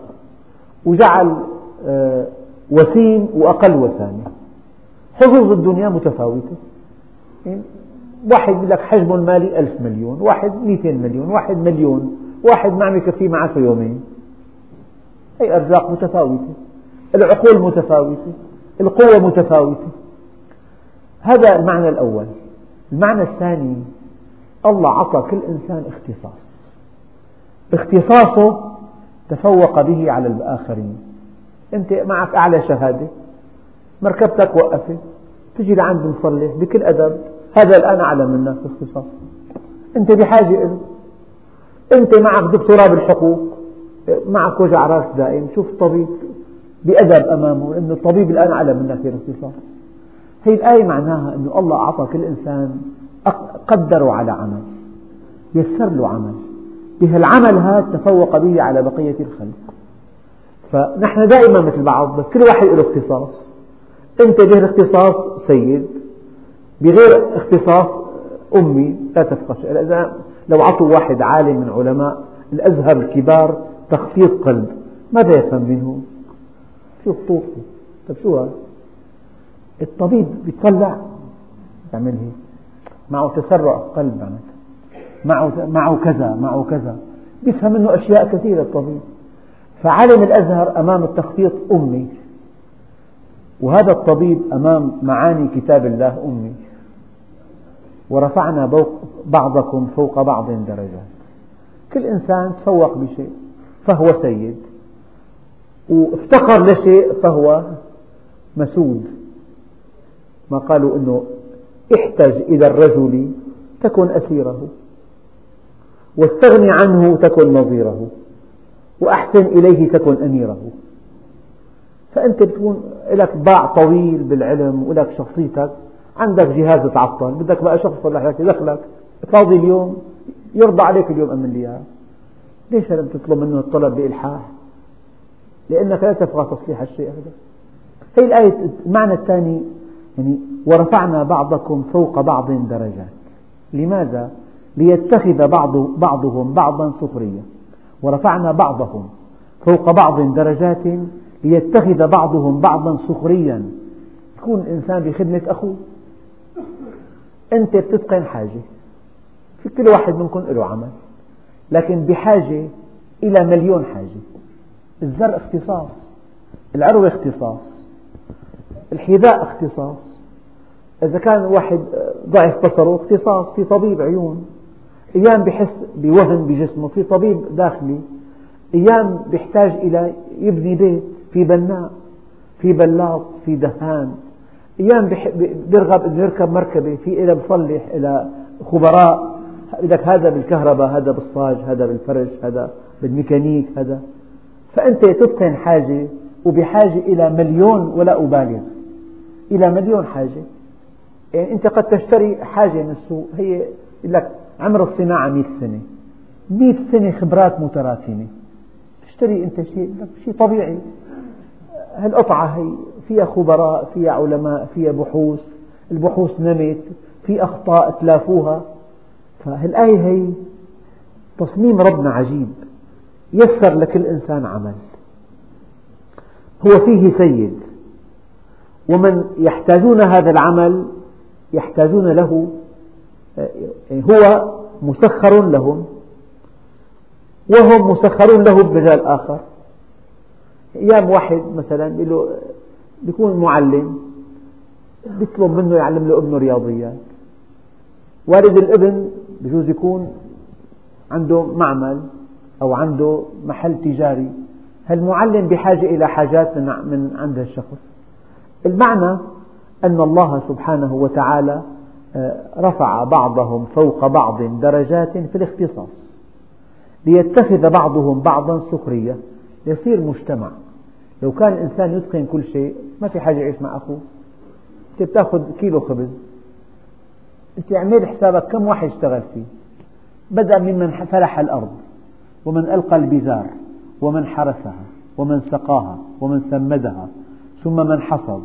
[SPEAKER 1] وجعل آه، وسيم وأقل وسامة حظوظ الدنيا متفاوتة. واحد يقول لك حجمه المالي ألف مليون واحد مئتين مليون واحد مليون واحد ما عم يكفيه معه يومين. هي أرزاق متفاوتة. العقول متفاوتة. القوة متفاوتة. هذا المعنى الأول. المعنى الثاني الله أعطى كل إنسان اختصاص. اختصاصه تفوق به على الآخرين. أنت معك أعلى شهادة مركبتك وقفت تجي لعند مصلح بكل أدب هذا الآن أعلى منك في اختصاص أنت بحاجة له أنت معك دكتوراه بالحقوق معك وجع رأس دائم شوف طبيب بأدب أمامه لأن الطبيب الآن أعلى منك في الاختصاص هي الآية معناها أن الله أعطى كل إنسان قدره على عمل يسر له عمل. بهالعمل هذا تفوق به على بقية الخلق فنحن دائما مثل بعض بس كل واحد له اختصاص أنت به اختصاص سيد بغير اختصاص أمي لا تفقه شيء لو عطوا واحد عالم من علماء الأزهر الكبار تخطيط قلب ماذا يفهم منه؟ شو خطوطه؟ طيب شو هذا؟ الطبيب بيطلع يعمل هيك معه تسرع قلب معناتها معه كذا معه كذا. بيفهم منه أشياء كثيرة الطبيب. فعالم الأزهر أمام التخطيط أمي. وهذا الطبيب أمام معاني كتاب الله أمي. ورفعنا بعضكم فوق بعض درجات. كل إنسان تفوق بشيء فهو سيد. وافتقر لشيء فهو مسود. ما قالوا أنه احتج إلى الرجل تكن أسيره. واستغني عنه تكن نظيره وأحسن إليه تكن أميره. فأنت بتكون لك باع طويل بالعلم ولك شخصيتك عندك جهاز تعطل بدك بقى شخص يصلح لك يدخلك. فاضي اليوم يرضى عليك اليوم أمن لي ليش لم تطلب منه الطلب بإلحاح؟ لأنك لا تفقه تصليح الشيء هذا هي الآية المعنى الثاني يعني ورفعنا بعضكم فوق بعض درجات. لماذا؟ ليتخذ بعض بعضهم بعضا سخريا ورفعنا بعضهم فوق بعض درجات ليتخذ بعضهم بعضا سخريا. يكون الإنسان بخدمة أخوه. أنت بتتقن حاجة. في كل واحد منكم له عمل. لكن بحاجة إلى مليون حاجة. الزرع اختصاص. العروة اختصاص. الحذاء اختصاص. إذا كان واحد ضعف بصره اختصاص في طبيب عيون. أيام بحس بوهن بجسمه في طبيب داخلي. أيام بيحتاج إلى يبني بيت في بناء في بلاط في دهان. أيام بيرغب أنه يركب مركبة في إلى مصلح إلى خبراء. بدك هذا بالكهرباء هذا بالصاج هذا بالفرش هذا بالميكانيك هذا. فأنت تتقن حاجة وبحاجة إلى مليون ولا أبالغ. إلى مليون حاجة. يعني أنت قد تشتري حاجة من السوق هي لك عمر الصناعة مئة سنة. مئة سنة خبرات متراكمة تشتري أنت شيء شيء طبيعي. هالقطعة هي فيها خبراء فيها علماء فيها بحوث. البحوث نمت في أخطاء تلافوها. فهالآية هي تصميم ربنا عجيب. يسر لكل إنسان عمل. هو فيه سيد. ومن يحتاجون هذا العمل يحتاجون له هو مسخر لهم وهم مسخرون له بمجال آخر. أيام واحد مثلا بيكون معلم بيطلب منه يعلم له ابنه رياضيات والد الابن بجوز يكون عنده معمل أو عنده محل تجاري. هالمعلم بحاجة إلى حاجات من عند الشخص المعنى أن الله سبحانه وتعالى رفع بعضهم فوق بعض درجات في الاختصاص ليتخذ بعضهم بعضا سخرية يصير مجتمع. لو كان الإنسان يتقن كل شيء ما في حاجة يعيش مع أخوه. أنت بتأخذ كيلو خبز. أنت اعمل حسابك كم واحد اشتغل فيه. بدأ ممن فلح الأرض ومن ألقى البزار ومن حرسها ومن سقاها ومن سمدها ثم من حصد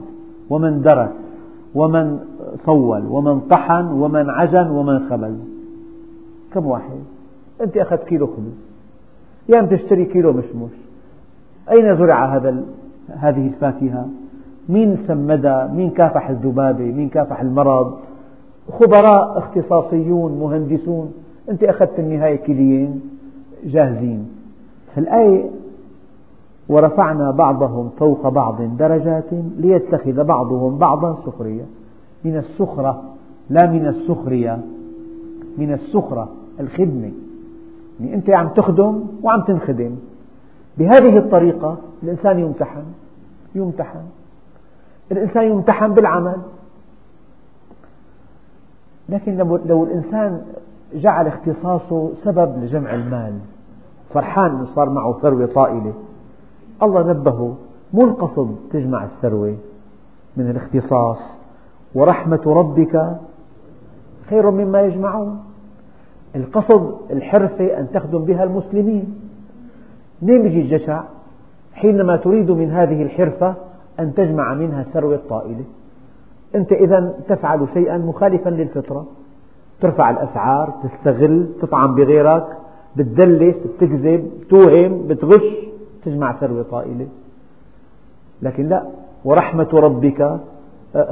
[SPEAKER 1] ومن درس ومن صول ومن طحن ومن عجن ومن خبز. كم واحد؟ أنت أخذت كيلو خبز. يا تشتري كيلو مشمش أين زرع هذا هذه الفاكهة؟ مين سمدها؟ مين كافح الذبابة؟ مين كافح المرض؟ خبراء اختصاصيون مهندسون. أنت أخذت النهاية كيلين جاهزين. فالآية ورفعنا بعضهم فوق بعض درجات ليتخذ بعضهم بعضا سخريا من السخرة لا من السخرية من السخرة الخدمة. يعني أنت عم تخدم وعم تنخدم. بهذه الطريقة الإنسان يمتحن يمتحن. الإنسان يمتحن بالعمل. لكن لو الإنسان جعل اختصاصه سبب لجمع المال فرحان أنه صار معه ثروة طائلة الله نبهه مو القصد تجمع الثروة من الاختصاص. ورحمة ربك خير مما يجمعون. القصد الحرفة أن تخدم بها المسلمين. منين يجي الجشع؟ حينما تريد من هذه الحرفة أن تجمع منها الثروة الطائلة. أنت إذا تفعل شيئا مخالفا للفطرة. ترفع الأسعار تستغل تطعن بغيرك بتدلس بتكذب توهم بتغش تجمع ثروة طائلة. لكن لا ورحمة ربك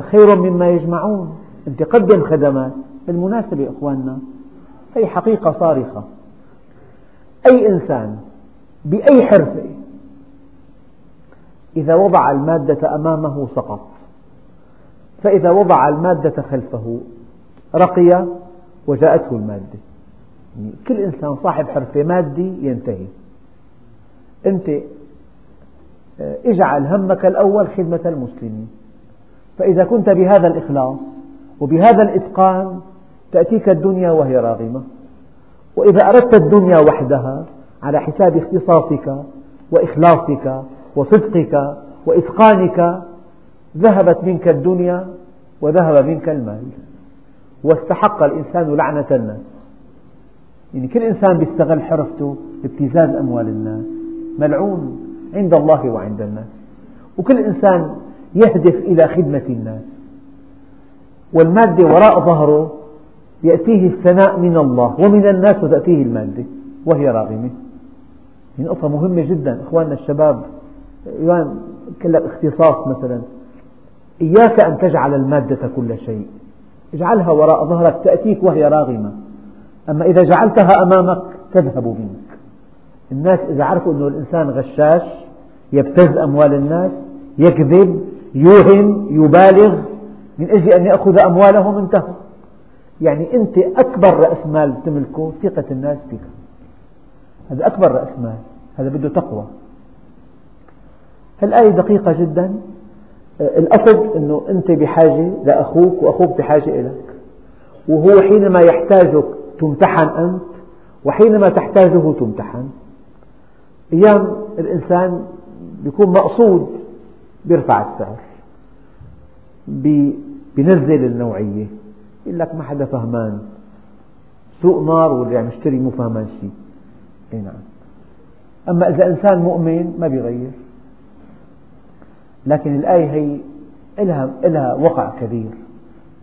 [SPEAKER 1] خير مما يجمعون. أنت قدم خدمات بالمناسبة إخواننا هي حقيقة صارخة. أي إنسان بأي حرفة إذا وضع المادة أمامه سقط فإذا وضع المادة خلفه رقي وجاءته المادة. يعني كل إنسان صاحب حرفة مادي ينتهي. أنت آه، اجعل همك الأول خدمة المسلمين. فإذا كنت بهذا الإخلاص وبهذا الإتقان تأتيك الدنيا وهي راغمة. وإذا أردت الدنيا وحدها على حساب اختصاصك وإخلاصك وصدقك وإتقانك ذهبت منك الدنيا وذهب منك المال. واستحق الإنسان لعنة الناس. يعني كل إنسان بيستغل حرفته بابتزاز أموال الناس. ملعون عند الله وعند الناس. وكل إنسان يهدف إلى خدمة الناس. والمادة وراء ظهره يأتيه الثناء من الله ومن الناس وتأتيه المادة وهي راغمة. هي نقطة مهمة جدا إخواننا الشباب يعني كلك اختصاص مثلا. إياك أن تجعل المادة كل شيء. اجعلها وراء ظهرك تأتيك وهي راغمة. أما إذا جعلتها أمامك تذهب منك. الناس إذا عرفوا أن الإنسان غشاش يبتز أموال الناس يكذب يوهم يبالغ من أجل أن يأخذ أموالهم انتهى يعني أنت أكبر رأس مال تملكه ثقة الناس بك هذا أكبر رأس مال. هذا بده تقوى. الآية دقيقة جدا. الأصل أنه أنت بحاجة لأخوك وأخوك بحاجة إليك. وهو حينما يحتاجك تمتحن أنت وحينما تحتاجه تمتحن. أيام الإنسان يكون مقصود بيرفع السعر بينزل النوعية يقول لك ما حدا فهمان. سوق نار واللي عم يشتري مو فهمان شيء إي نعم. أما إذا إنسان مؤمن ما بيغير. لكن الآية هي لها, لها وقع كبير.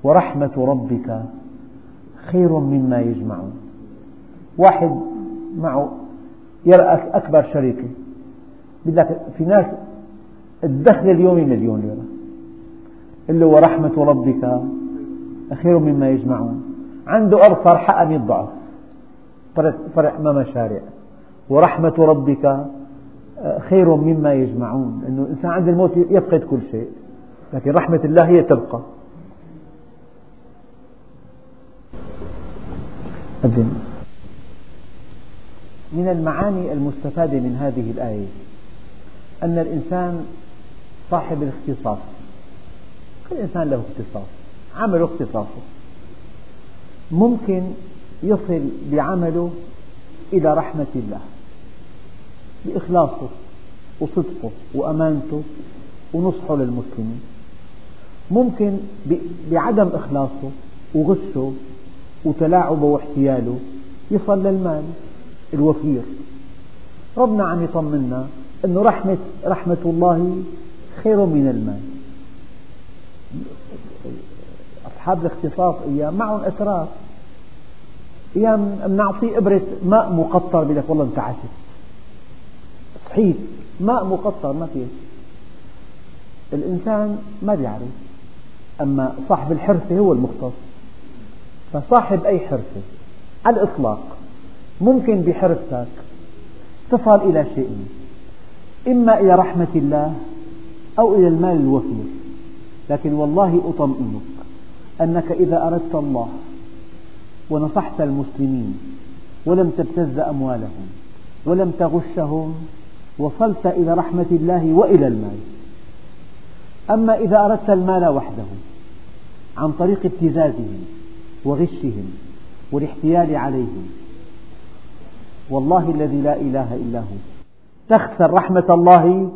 [SPEAKER 1] ورحمة ربك خير مما يجمعون. واحد معه يرأس أكبر شركة بدك في ناس الدخل اليومي مليون ليرة. قل له ورحمة ربك خير مما يجمعون. عنده أرض فرحة 100 ضعف. فرع ما مشاريع. ورحمة ربك خير مما يجمعون. أنه الإنسان عند الموت يفقد كل شيء. لكن رحمة الله هي تبقى. من المعاني المستفادة من هذه الآية أن الإنسان صاحب الاختصاص. كل إنسان له اختصاص. عمله اختصاصه. ممكن يصل بعمله إلى رحمة الله. بإخلاصه وصدقه وأمانته ونصحه للمسلمين. ممكن بعدم إخلاصه وغشه وتلاعبه واحتياله يصل للمال الوفير. ربنا عم يطمنا أن رحمة, رحمة الله خير من المال. أصحاب الاختصاص أيام معهم أسرار أيام بنعطيه إبرة ماء مقطر بيقول لك والله أنت عسل صحيح ماء مقطر ما فيه. الإنسان ما بيعرف. أما صاحب الحرفة هو المختص. فصاحب أي حرفة؟ على الإطلاق. ممكن بحرفتك تصل إلى شيئين إما إلى رحمة الله أو إلى المال الوفير. لكن والله أطمئنك أنك إذا أردت الله ونصحت المسلمين ولم تبتز أموالهم ولم تغشهم وصلت إلى رحمة الله وإلى المال. أما إذا أردت المال وحده عن طريق ابتزازهم وغشهم والاحتيال عليهم والله الذي لا إله إلا هو تخسر رحمة الله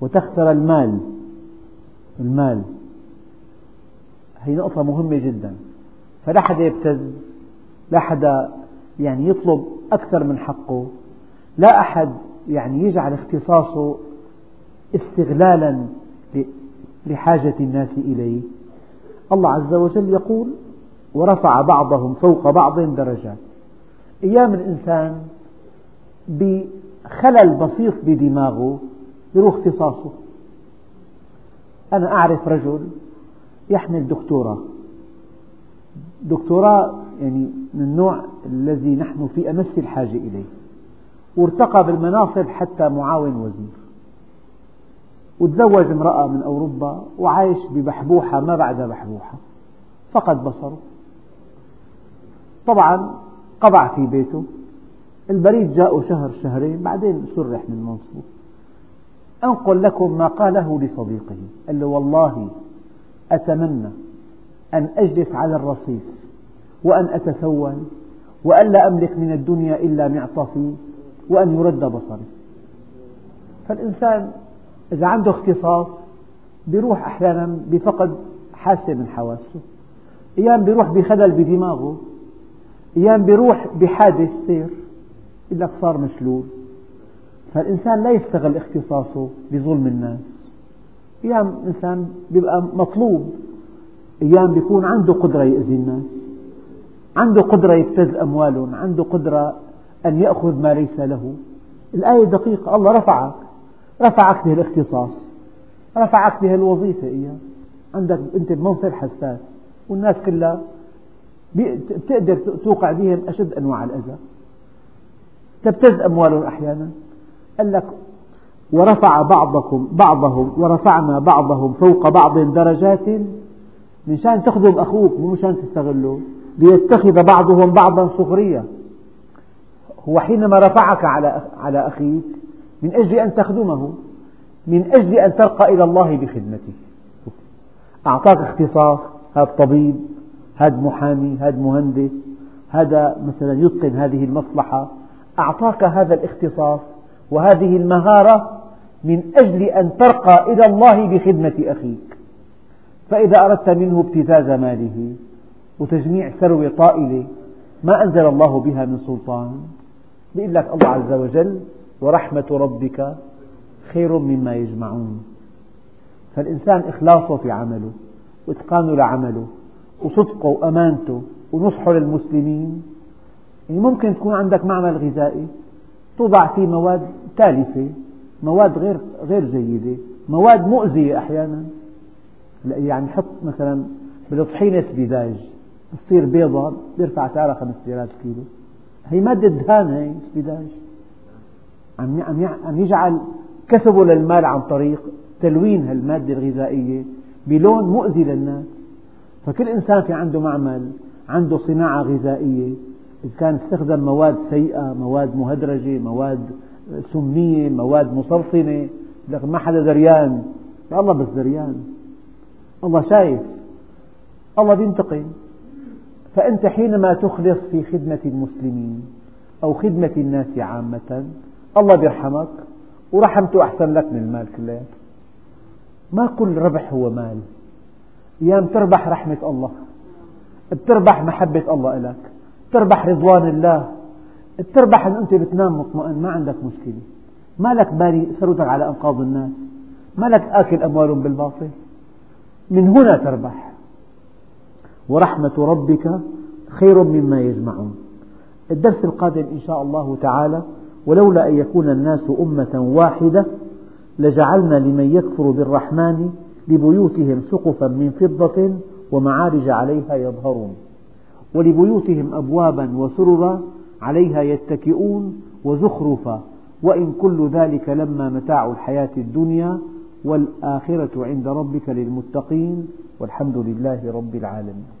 [SPEAKER 1] وتخسر المال. المال. هي نقطة مهمة جدا. فلا حدا يبتز لا حدا يعني يطلب أكثر من حقه لا أحد يعني يجعل اختصاصه استغلالا لحاجة الناس إليه. الله عز وجل يقول ورفع بعضهم فوق بعض درجات. أيام الإنسان بخلل بسيط بدماغه يروح اختصاصه. أنا أعرف رجل يحمل دكتوراه. دكتوراه يعني من النوع الذي نحن في أمس الحاجة إليه. وارتقى بالمناصب حتى معاون وزير. وتزوج امرأة من أوروبا وعايش ببحبوحة ما بعدها بحبوحة. فقد بصره. طبعا قبع في بيته. البريد جاءه شهر شهرين بعدين سرح من منصبه. أنقل لكم ما قاله لصديقه قال له والله أتمنى أن أجلس على الرصيف وأن أتسول وأن لا أملك من الدنيا إلا معطفي وأن يرد بصري. فالإنسان إذا عنده اختصاص بيروح أحيانا بفقد حاسة من حواسه أيام بيروح بخلل بدماغه أيام بيروح بحادث سير يقول لك صار مشلول. فالإنسان لا يستغل اختصاصه بظلم الناس. أيام إنسان بيبقى مطلوب أيام بيكون عنده قدرة يأذي الناس عنده قدرة يبتز أموالهم عنده قدرة أن يأخذ ما ليس له. الآية دقيقة الله رفعك رفعك به الاختصاص رفعك به الوظيفة. إياه عندك أنت بمنصب حساس والناس كلها بتقدر توقع بهم أشد أنواع الأذى. تبتز أموالهم أحيانا. قال لك ورفع بعضكم بعضهم ورفعنا بعضهم فوق بعض درجات مشان تخدم أخوك مو مشان تستغله. ليتخذ بعضهم بعضا سخريا هو حينما رفعك على على أخيك من أجل أن تخدمه من أجل أن ترقى إلى الله بخدمته. أعطاك اختصاص هذا طبيب هذا محامي هذا مهندس هذا مثلا يتقن هذه المصلحة. أعطاك هذا الاختصاص. وهذه المهارة من أجل أن ترقى إلى الله بخدمة أخيك. فإذا أردت منه ابتزاز ماله وتجميع ثروة طائلة ما أنزل الله بها من سلطان؟ يقول لك الله عز وجل ورحمة ربك خير مما يجمعون. فالإنسان إخلاصه في عمله وإتقانه لعمله وصدقه وأمانته ونصحه للمسلمين. يعني ممكن تكون عندك معمل غذائي توضع فيه مواد تالفة مواد غير غير جيدة مواد مؤذية أحيانا. يعني حط مثلا بالطحينة سبيداج تصير بيضة بيرفع سعرها 5000 كيلو. هي مادة دهان هي سبيداج. عم عم يجعل كسبه للمال عن طريق تلوين هالمادة الغذائية بلون مؤذي للناس. فكل إنسان في عنده معمل عنده صناعة غذائية إذا كان استخدم مواد سيئة مواد مهدرجة مواد سمية مواد مسرطنة لكن ما حدا دريان. الله بس دريان. الله شايف. الله بينتقم. فأنت حينما تخلص في خدمة المسلمين أو خدمة الناس عامة الله بيرحمك. ورحمته أحسن لك من المال كلياته ما كل ربح هو مال. أيام تربح رحمة الله. بتربح محبة الله لك تربح رضوان الله. تربح أن أنت بتنام مطمئن ما عندك مشكلة. ما لك بالي ثروتك على أنقاض الناس. ما لك آكل أموالهم بالباطل. من هنا تربح. ورحمة ربك خير مما يجمعون. الدرس القادم إن شاء الله تعالى ولولا أن يكون الناس أمة واحدة لجعلنا لمن يكفر بالرحمن لبيوتهم سقفا من فضة ومعارج عليها يظهرون. ولبيوتهم أبوابا وسررا عليها يتكئون وزخرفا وإن كل ذلك لما متاع الحياة الدنيا والآخرة عند ربك للمتقين والحمد لله رب العالمين.